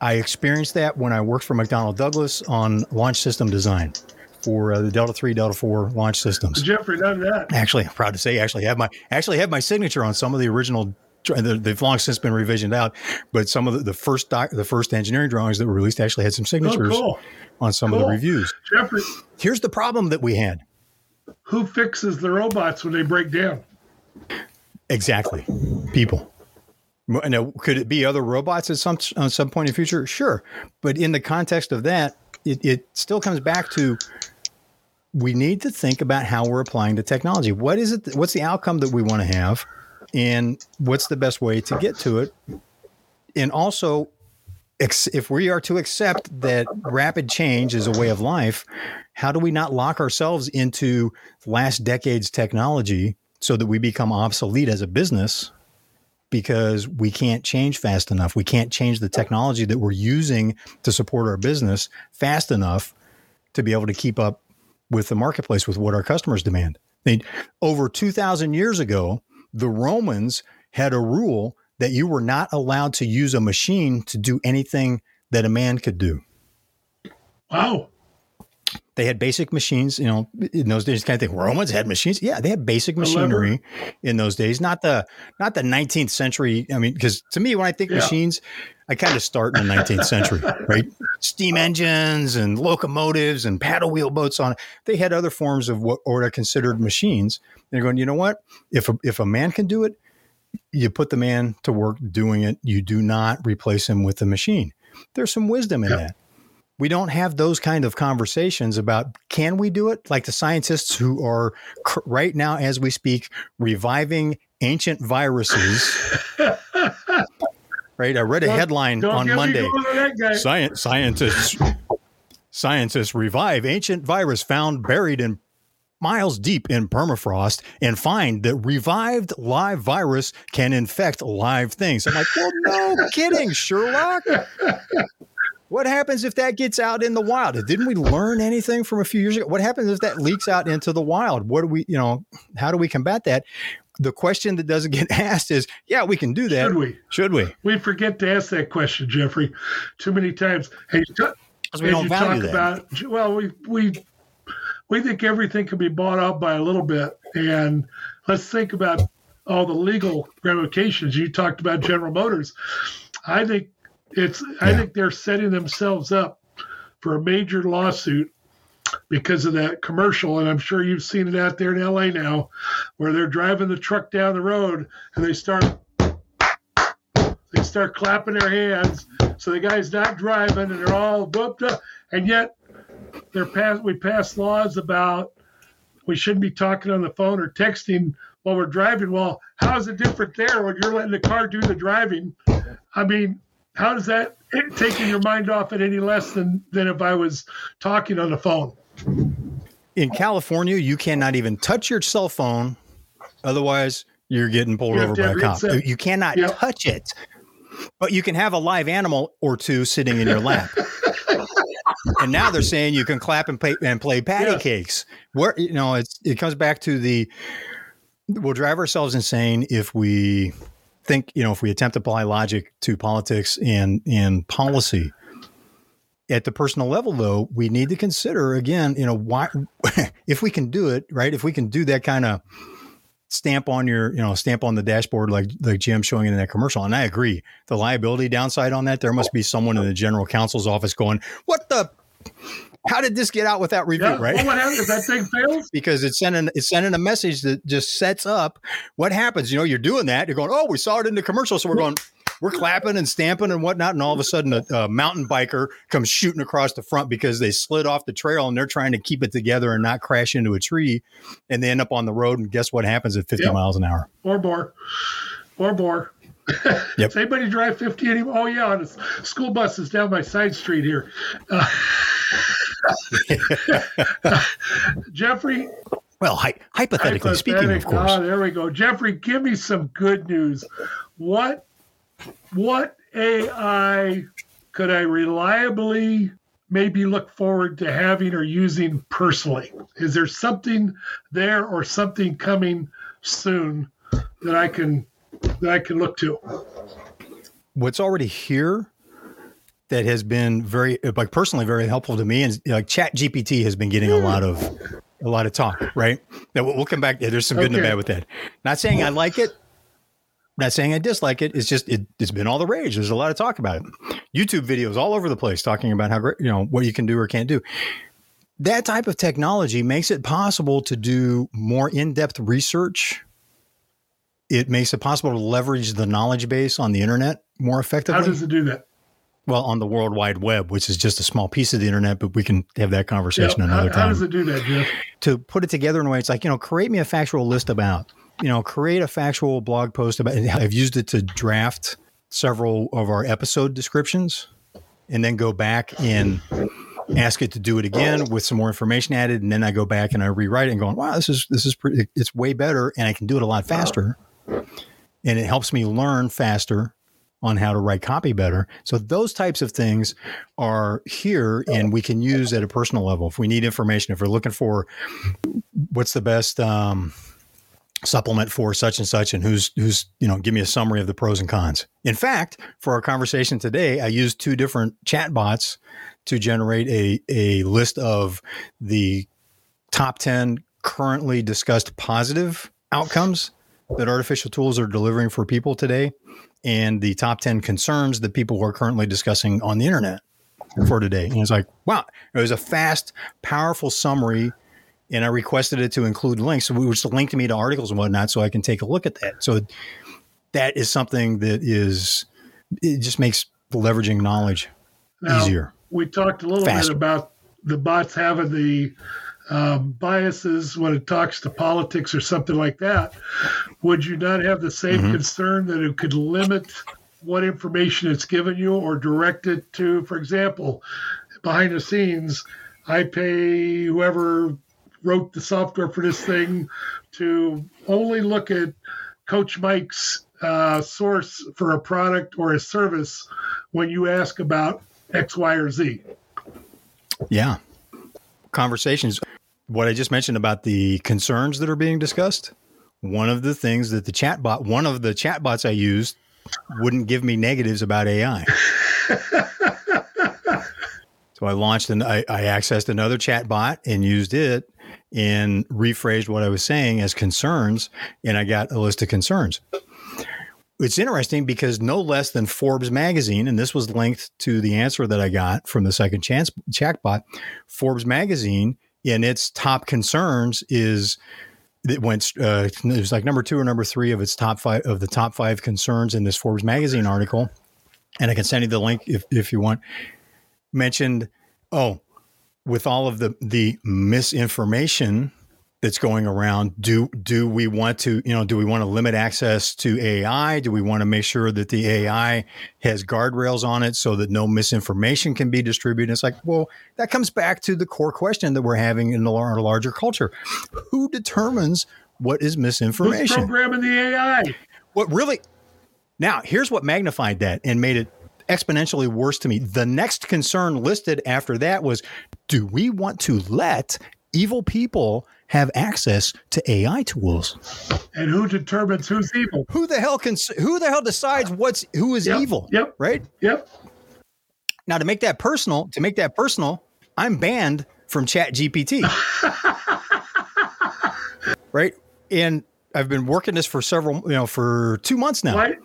C: I experienced that when I worked for McDonnell Douglas on launch system design for uh, the Delta 3, Delta 4 launch systems.
B: Jeffrey done that.
C: Actually, I'm proud to say actually have my actually have my signature on some of the original they've long since been revisioned out, but some of the, the first doc, the first engineering drawings that were released actually had some signatures oh, cool. On some cool. of the reviews.
B: Jeffrey,
C: here's the problem that we had.
B: Who fixes the robots when they break down?
C: Exactly, people. Now, could it be other robots at some at some point in the future? Sure, but in the context of that, it, it still comes back to we need to think about how we're applying the technology. What is it? What's the outcome that we want to have? and what's the best way to get to it and also if we are to accept that rapid change is a way of life how do we not lock ourselves into last decade's technology so that we become obsolete as a business because we can't change fast enough. We can't change the technology that we're using to support our business fast enough to be able to keep up with the marketplace with what our customers demand. I mean, over 2,000 years ago, the Romans had a rule that you were not allowed to use a machine to do anything that a man could do.
B: Wow.
C: They had basic machines, you know, in those days. Kind of think Romans had machines. Yeah, they had basic machinery in those days. Not the not the 19th century. I mean, because to me, when I think yeah. machines, I kind of start in the 19th century, right? Steam engines and locomotives and paddle wheel boats on. They had other forms of what are considered machines. They're going, you know what? If a, if a man can do it, you put the man to work doing it. You do not replace him with the machine. There's some wisdom in that. We don't have those kind of conversations about can we do it? Like the scientists who are cr- right now as we speak reviving ancient viruses. Right? I read a headline on monday. Science, scientists scientists revive ancient virus found buried in miles deep in permafrost and find that revived live virus can infect live things i'm like well no kidding sherlock what happens if that gets out in the wild? Didn't we learn anything from a few years ago? What happens if that leaks out into the wild? What do we, you know, how do we combat that? The question that doesn't get asked is, yeah, we can do that.
B: Should we?
C: Should we?
B: We forget to ask that question, Jeffrey, too many times. Hey,
C: because we don't value that. About,
B: well, we we we think everything can be bought out by a little bit, and let's think about all the legal ramifications. You talked about General Motors. I think it's I think they're setting themselves up for a major lawsuit because of that commercial, and I'm sure you've seen it out there in LA now, where they're driving the truck down the road and they start they start clapping their hands, so the guy's not driving, and they're all whooped up, and yet they're pass we pass laws about we shouldn't be talking on the phone or texting while we're driving. Well, how is it different there when you're letting the car do the driving? I mean, how does that taking your mind off it any less than than if I was talking on the phone?
C: In California, you cannot even touch your cell phone, otherwise you're getting pulled you over by a cop. You cannot yep. touch it, but you can have a live animal or two sitting in your lap. and now they're saying you can clap and play and play patty yes. cakes. Where you know it's it comes back to the we'll drive ourselves insane if we think, you know, if we attempt to apply logic to politics and, and policy, at the personal level though we need to consider again you know why if we can do it right if we can do that kind of stamp on your you know stamp on the dashboard like like GM showing in that commercial and i agree the liability downside on that there must be someone in the general counsel's office going what the how did this get out without review? Yeah.
B: Right? Well, what happens if that thing fails?
C: because it's sending it's sending a message that just sets up what happens. You know, you're doing that. You're going, oh, we saw it in the commercial, so we're going. We're clapping and stamping and whatnot, and all of a sudden, a, a mountain biker comes shooting across the front because they slid off the trail and they're trying to keep it together and not crash into a tree, and they end up on the road. And guess what happens at 50 yep. miles an hour?
B: Or more, or more. yep. Does anybody drive 50 anymore? Oh yeah, on a school bus is down my side street here. Uh, Jeffrey.
C: Well, hi- hypothetically speaking, of course.
B: Oh, there we go. Jeffrey, give me some good news. What what AI could I reliably maybe look forward to having or using personally? Is there something there or something coming soon that I can that I can look to?
C: What's already here that has been very like personally very helpful to me and like chat gpt has been getting a lot of a lot of talk right? That we'll, come back. There's some good okay. and bad with that. Not saying i like it not saying i dislike it. It's just it, it's been all the rage. There's a lot of talk about it. Youtube videos all over the place talking about how great you know what you can do or can't do. That type of technology makes it possible to do more in-depth research it makes it possible to leverage the knowledge base on the internet more effectively
B: how does it do that
C: well, on the World Wide Web, which is just a small piece of the internet, but we can have that conversation
B: yeah,
C: another
B: how,
C: time. How
B: does it do that, Jeff?
C: To put it together in a way, it's like, you know, create me a factual list about, you know, create a factual blog post about, I've used it to draft several of our episode descriptions and then go back and ask it to do it again with some more information added. And then I go back and I rewrite it and going, wow, this is, this is pretty, it's way better and I can do it a lot faster. And it helps me learn faster on how to write copy better. So those types of things are here and we can use at a personal level. If we need information, if we're looking for what's the best um, supplement for such and such and who's who's you know give me a summary of the pros and cons in fact for our conversation today i used two different chat bots to generate a, a list of the top 10 currently discussed positive outcomes that artificial tools are delivering for people today and the top 10 concerns that people are currently discussing on the internet for today. And it's like, wow, it was a fast, powerful summary. And I requested it to include links, which linked me to articles and whatnot, so I can take a look at that. So that is something that is, it just makes leveraging knowledge now, easier.
B: We talked a little faster. bit about the bots having the um, biases when it talks to politics or something like that, would you not have the same mm-hmm. concern that it could limit what information it's given you or direct it to, for example, behind the scenes, I pay whoever wrote the software for this thing to only look at Coach Mike's uh, source for a product or a service when you ask about X, Y, or Z.
C: Yeah. Conversations what I just mentioned about the concerns that are being discussed, one of the things that the chatbot, one of the chatbots I used, wouldn't give me negatives about AI. so I launched and I, I accessed another chatbot and used it and rephrased what I was saying as concerns, and I got a list of concerns. It's interesting because no less than Forbes magazine, and this was linked to the answer that I got from the second chance chatbot, Forbes magazine and its top concerns is it went uh, it was like number two or number three of its top five of the top five concerns in this Forbes magazine article, and I can send you the link if if you want. Mentioned, oh, with all of the the misinformation that's going around. Do do we want to you know do we want to limit access to AI do we want to make sure that the AI has guardrails on it so that no misinformation can be distributed? It's like well that comes back to the core question that we're having in the larger culture. Who determines what is misinformation?
B: Who's programming the AI
C: what really now here's what magnified that and made it exponentially worse to me. The next concern listed after that was do we want to let evil people have access to AI tools.
B: And who determines who's evil?
C: Who the hell can who the hell decides what's who is
B: yep,
C: evil?
B: Yep.
C: Right?
B: Yep.
C: Now to make that personal, to make that personal, I'm banned from Chat GPT. right? And I've been working this for several, you know, for two months now.
B: Right.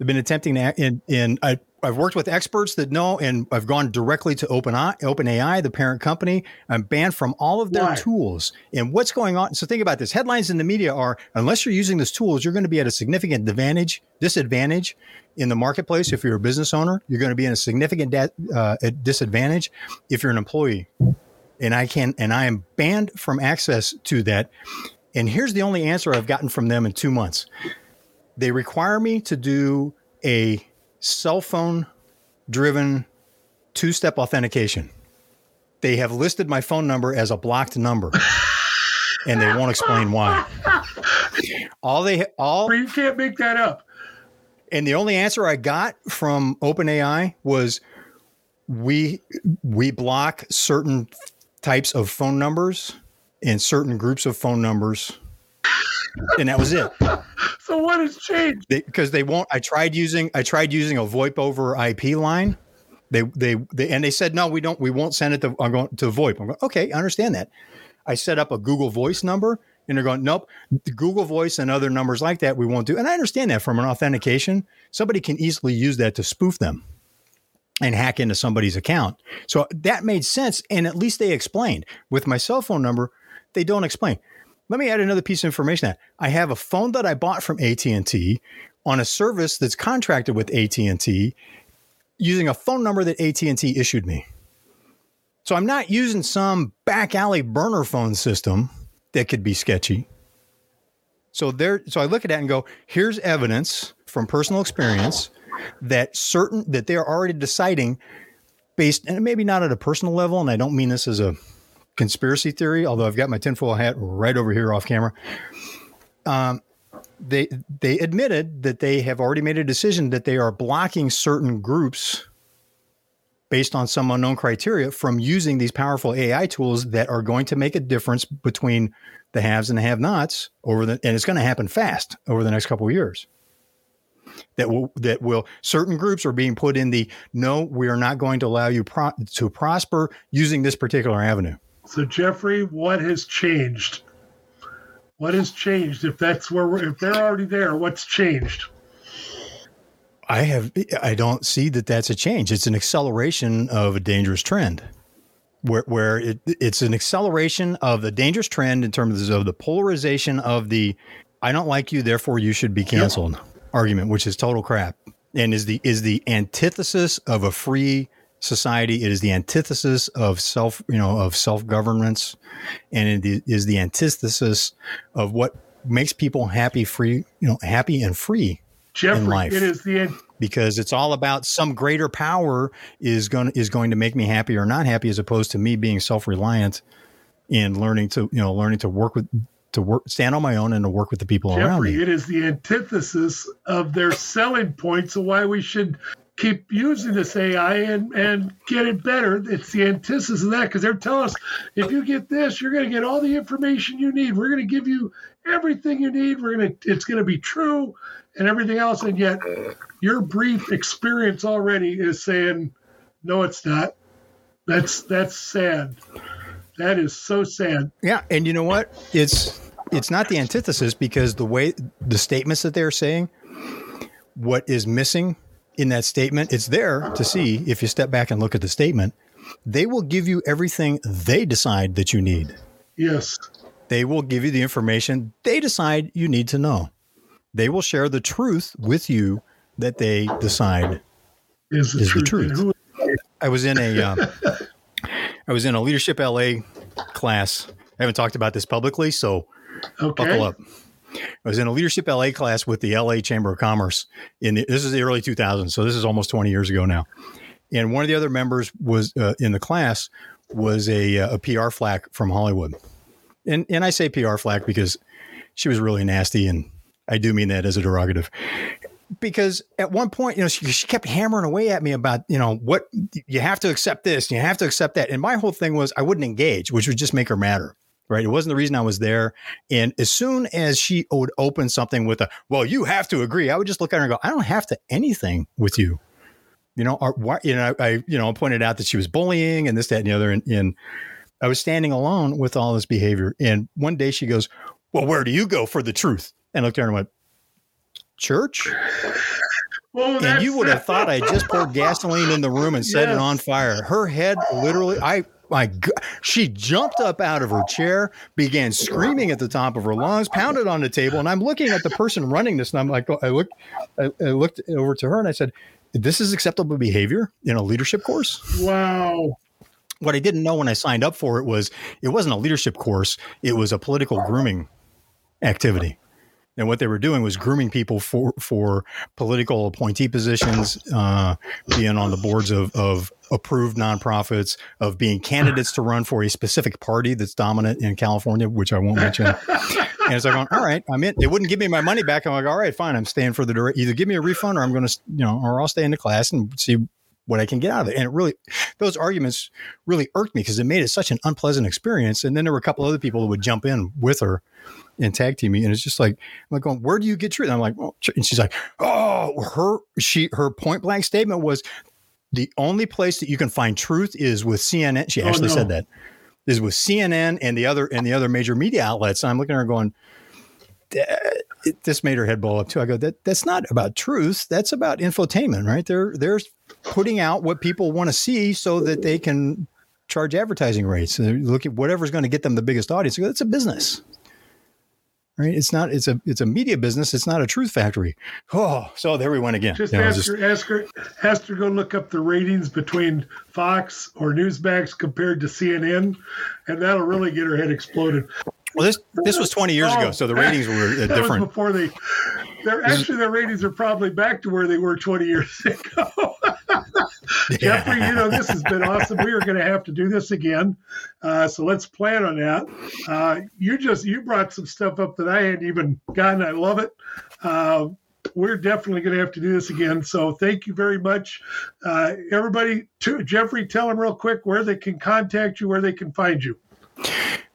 C: I've been attempting to, and, and I I've worked with experts that know, and I've gone directly to OpenAI, OpenAI, the parent company. I'm banned from all of their Why? tools. And what's going on? So think about this: headlines in the media are, unless you're using these tools, you're going to be at a significant advantage, disadvantage in the marketplace. If you're a business owner, you're going to be in a significant da- uh, disadvantage if you're an employee. And I can, and I am banned from access to that. And here's the only answer I've gotten from them in two months. They require me to do a cell phone driven two step authentication. They have listed my phone number as a blocked number and they won't explain why. All they all
B: you can't make that up.
C: And the only answer I got from OpenAI was we we block certain types of phone numbers and certain groups of phone numbers and that was it.
B: so what has changed?
C: Because they, they, won't. I tried using I tried using a VoIP over IP line. They, they they and they said no, we don't. We won't send it to I'm going to VoIP. I'm going okay. I understand that. I set up a Google Voice number, and they're going nope. The Google Voice and other numbers like that we won't do. And I understand that from an authentication, somebody can easily use that to spoof them and hack into somebody's account. So that made sense, and at least they explained. With my cell phone number, they don't explain. Let me add another piece of information that I have a phone that I bought from AT&T on a service that's contracted with AT&T using a phone number that AT&T issued me. So I'm not using some back alley burner phone system that could be sketchy. So there so I look at that and go, here's evidence from personal experience that certain that they're already deciding based and maybe not at a personal level and I don't mean this as a conspiracy theory, although I've got my tinfoil hat right over here off camera. Um, they they admitted that they have already made a decision that they are blocking certain groups based on some unknown criteria from using these powerful AI tools that are going to make a difference between the haves and the have-nots over the and it's going to happen fast over the next couple of years. That will that will certain groups are being put in the no, we are not going to allow you pro- to prosper using this particular avenue.
B: So Jeffrey, what has changed? What has changed? If that's where we're, if they're already there, what's changed?
C: I have I don't see that that's a change. It's an acceleration of a dangerous trend. Where, where it, it's an acceleration of the dangerous trend in terms of the polarization of the I don't like you, therefore you should be canceled argument, which is total crap. And is the is the antithesis of a free society. It is the antithesis of self, you know, of self governance, and it is the antithesis of what makes people happy, free, you know, happy and free
B: Jeffrey,
C: in life.
B: It is the
C: because it's all about some greater power is going is going to make me happy or not happy, as opposed to me being self reliant and learning to you know learning to work with to work stand on my own and to work with the people
B: Jeffrey,
C: around me.
B: It is the antithesis of their selling points of why we should keep using this AI and, and get it better. It's the antithesis of that because they're telling us if you get this, you're going to get all the information you need. We're going to give you everything you need. We're going to it's going to be true and everything else. And yet, your brief experience already is saying, no, it's not. That's that's sad. That is so sad.
C: Yeah, and you know what? It's it's not the antithesis because the way the statements that they're saying, what is missing in that statement, it's there to see if you step back and look at the statement. They will give you everything they decide that you need.
B: Yes.
C: They will give you the information they decide you need to know. They will share the truth with you that they decide
B: is the, is truth. The truth.
C: I was in a um, I was in a leadership LA class. I haven't talked about this publicly, so okay. buckle up. I was in a leadership LA class with the LA Chamber of Commerce. In the, this is the early 2000s, so this is almost 20 years ago now. And one of the other members was uh, in the class was a, uh, a PR flack from Hollywood, and and I say PR flack because she was really nasty, and I do mean that as a derogative. Because at one point, you know, she, she kept hammering away at me about, you know, what you have to accept this, you have to accept that, and my whole thing was I wouldn't engage, which would just make her madder right? It wasn't the reason I was there. And as soon as she would open something with a, well, you have to agree, I would just look at her and go, I don't have to anything with you. You know, or why, you know, I, I, you know, pointed out that she was bullying and this, that, and the other. And, and I was standing alone with all this behavior. And one day she goes, well, where do you go for the truth? And I looked at her and went, church? And you would have thought I just poured gasoline in the room and set yes. it on fire. Her head literally, I my God. She jumped up out of her chair, began screaming at the top of her lungs, pounded on the table. And I'm looking at the person running this, and I'm like, I looked, I, I looked over to her and I said, This is acceptable behavior in a leadership course?
B: Wow.
C: What I didn't know when I signed up for it was it wasn't a leadership course, it was a political grooming activity and what they were doing was grooming people for for political appointee positions, uh, being on the boards of, of approved nonprofits, of being candidates to run for a specific party that's dominant in California, which I won't mention. and it's like, all right, I'm in. They wouldn't give me my money back. I'm like, all right, fine, I'm staying for the direct. Either give me a refund, or I'm going to, you know, or I'll stay in the class and see what I can get out of it. And it really, those arguments really irked me because it made it such an unpleasant experience. And then there were a couple other people who would jump in with her and tag team me. And it's just like, I'm like, going, where do you get truth? And I'm like, well, and she's like, oh, her, she, her point blank statement was the only place that you can find truth is with CNN. She oh, actually no. said that is with CNN and the other, and the other major media outlets. And I'm looking at her going, this made her head blow up too. I go, that that's not about truth. That's about infotainment, right? They're they're putting out what people want to see so that they can charge advertising rates. They're looking whatever's going to get them the biggest audience. It's a business right? It's not. It's a. It's a media business. It's not a truth factory. Oh, so there we went again.
B: Just, ask, just her, ask her. Ask her go look up the ratings between Fox or Newsmax compared to CNN, and that'll really get her head exploded.
C: Well, this this was 20 years oh, ago, so the ratings were uh, different.
B: before they, they're actually their ratings are probably back to where they were 20 years ago. Jeffrey, you know, this has been awesome. We are going to have to do this again. Uh, so let's plan on that. Uh, you just, you brought some stuff up that I hadn't even gotten. I love it. Uh, we're definitely going to have to do this again. So thank you very much, uh, everybody. To Jeffrey, tell them real quick where they can contact you, where they can find you.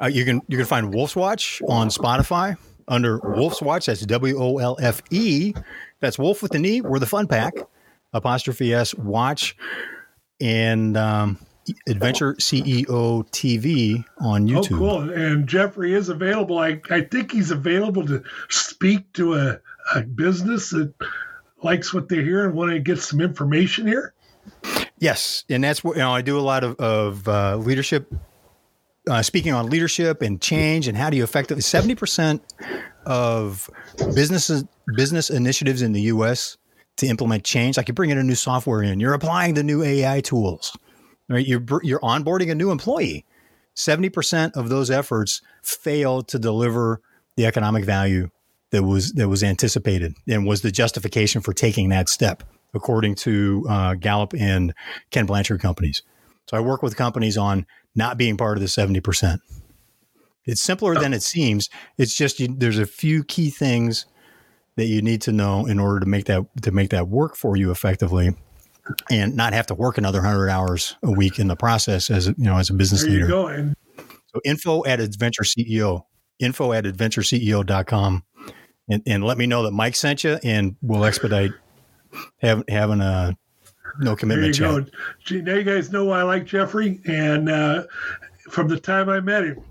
C: Uh, you can you can find Wolfe's Watch on Spotify under Wolfe's Watch. That's W O L F E. That's Wolf with the knee. We're the fun pack. Apostrophe S Watch and um, Adventure CEO TV on YouTube.
B: Oh, cool! And Jeffrey is available. I I think he's available to speak to a, a business that likes what they hear and want to get some information here.
C: Yes, and that's what you know. I do a lot of of uh, leadership uh, speaking on leadership and change and how do you effectively 70% of businesses business initiatives in the US to implement change. Like you bring in a new software in you're applying the new AI tools right? You're you're onboarding a new employee. 70% of those efforts fail to deliver the economic value that was that was anticipated and was the justification for taking that step according to uh, Gallup and Ken Blanchard companies. So I work with companies on not being part of the 70%. It's simpler than it seems. It's just you, there's a few key things that you need to know in order to make that to make that work for you effectively and not have to work another 100 hours a week in the process as you know as a business
B: there
C: leader.
B: Go, and-
C: so info at adventure CEO, info at adventureceo.com and, and let me know that Mike sent you and we'll expedite have, having a no commitment.
B: There you chat. go. Gee, now you guys know why I like Jeffrey, and uh, from the time I met him,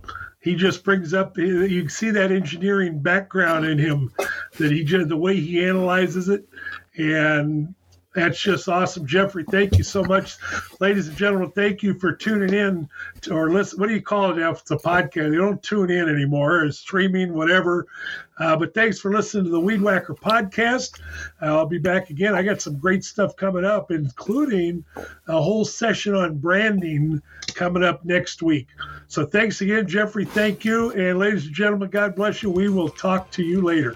B: he just brings up. You see that engineering background in him, that he just the way he analyzes it, and that's just awesome, Jeffrey. Thank you so much, ladies and gentlemen. Thank you for tuning in to, or listen. What do you call it if it's a podcast? You don't tune in anymore, It's streaming, whatever. Uh, but thanks for listening to the Weed Whacker podcast. I'll be back again. I got some great stuff coming up, including a whole session on branding coming up next week. So thanks again, Jeffrey. Thank you, and ladies and gentlemen, God bless you. We will talk to you later.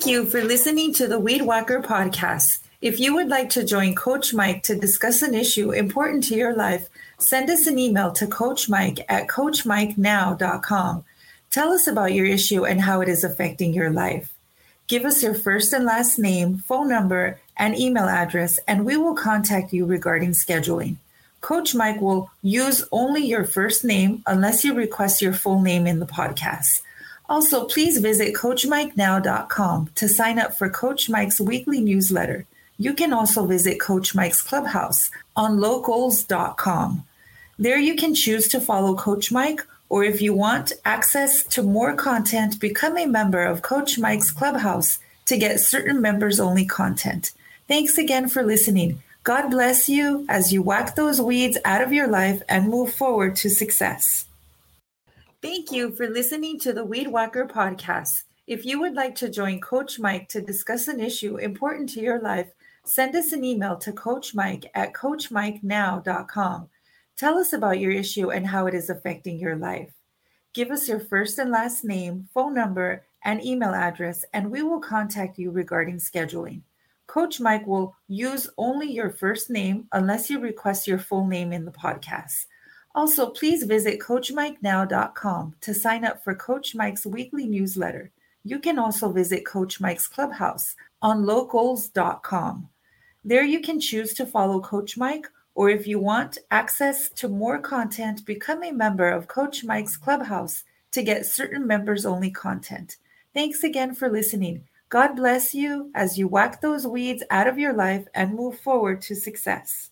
D: Thank you for listening to the Weed Whacker podcast. If you would like to join Coach Mike to discuss an issue important to your life, send us an email to Coach Mike at CoachMikeNow.com. Tell us about your issue and how it is affecting your life. Give us your first and last name, phone number, and email address, and we will contact you regarding scheduling. Coach Mike will use only your first name unless you request your full name in the podcast. Also, please visit CoachMikeNow.com to sign up for Coach Mike's weekly newsletter. You can also visit Coach Mike's Clubhouse on locals.com. There you can choose to follow Coach Mike, or if you want access to more content, become a member of Coach Mike's Clubhouse to get certain members only content. Thanks again for listening. God bless you as you whack those weeds out of your life and move forward to success. Thank you for listening to the Weed Whacker podcast. If you would like to join Coach Mike to discuss an issue important to your life, send us an email to Coach Mike at CoachMikeNow.com. Tell us about your issue and how it is affecting your life. Give us your first and last name, phone number, and email address, and we will contact you regarding scheduling. Coach Mike will use only your first name unless you request your full name in the podcast. Also, please visit CoachMikeNow.com to sign up for Coach Mike's weekly newsletter. You can also visit Coach Mike's Clubhouse on locals.com. There you can choose to follow Coach Mike, or if you want access to more content, become a member of Coach Mike's Clubhouse to get certain members only content. Thanks again for listening. God bless you as you whack those weeds out of your life and move forward to success.